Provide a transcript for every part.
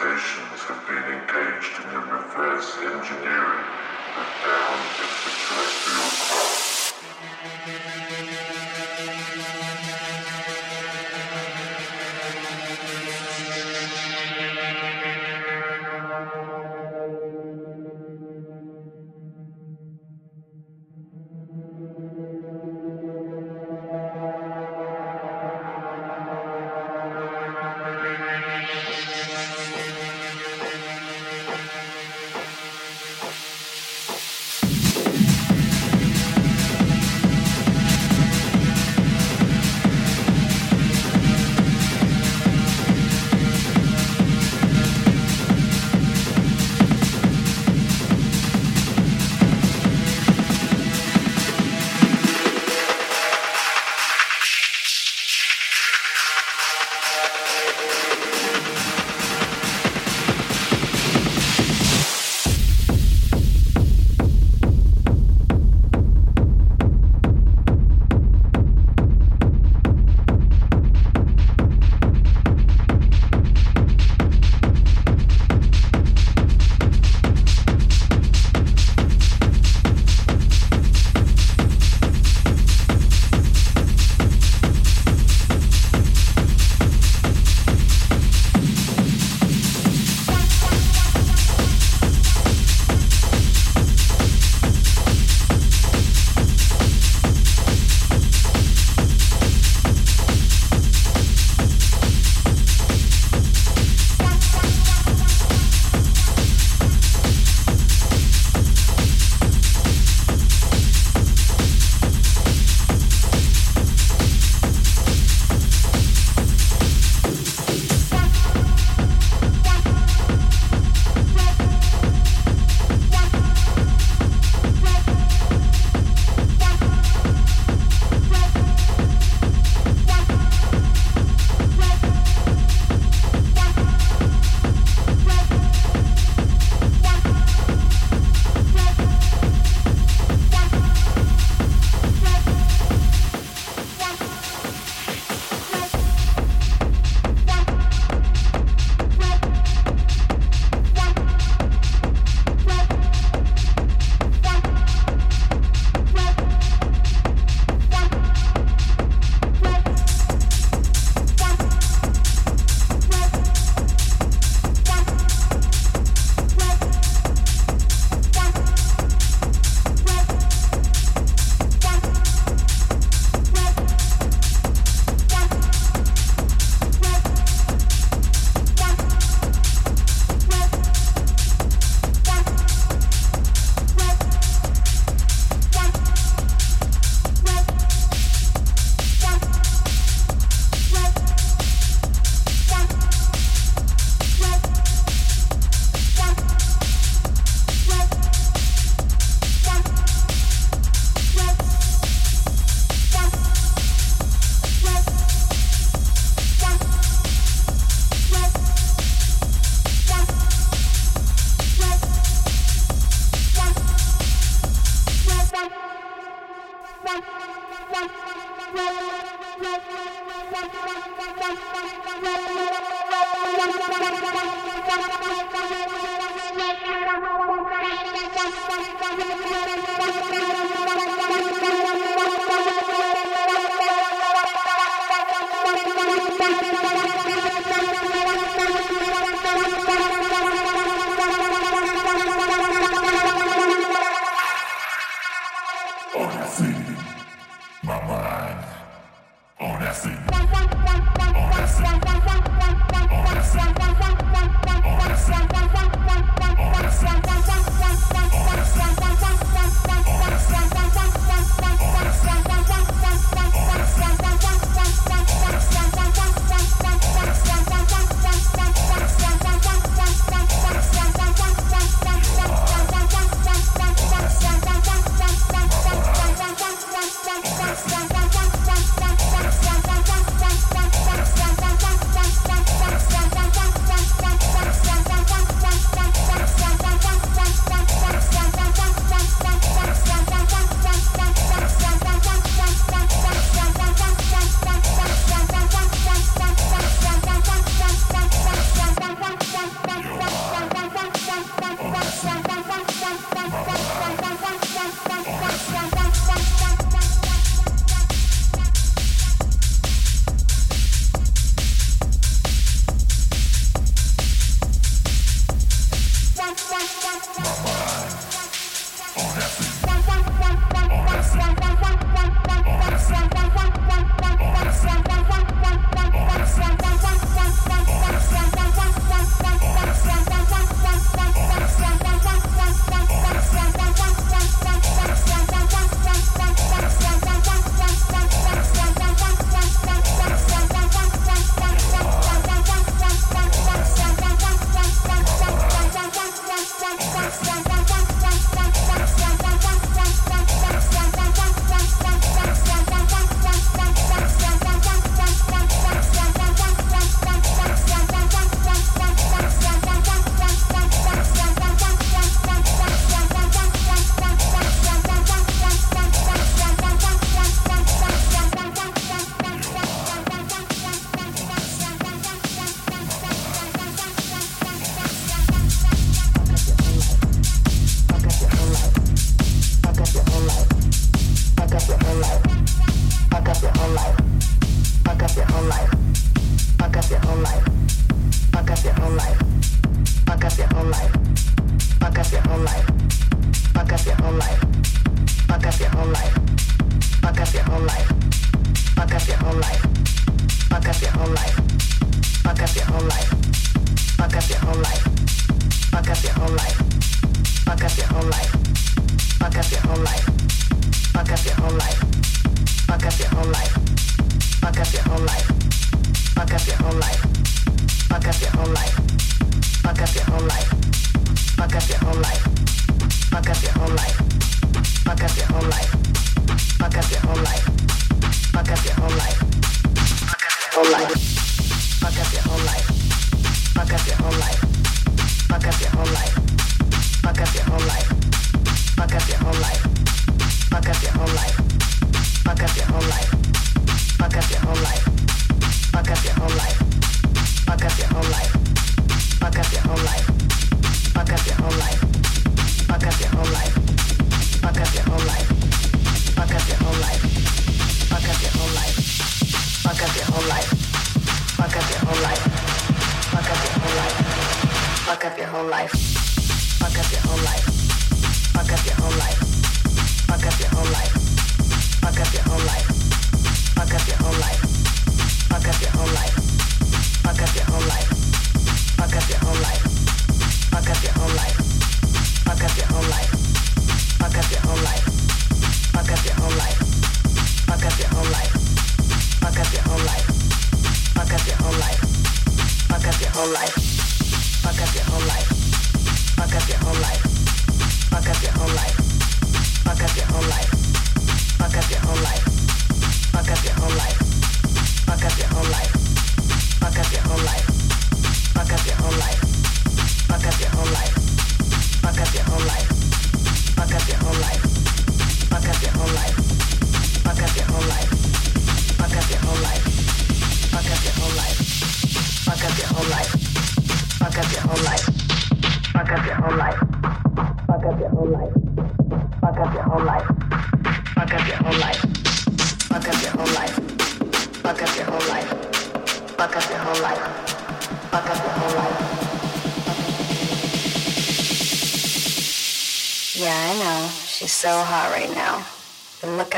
civilizations have been engaged in the reverse engineering and down of the terrestrial craft.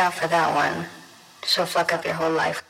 Out for that one. She'll fuck up your whole life.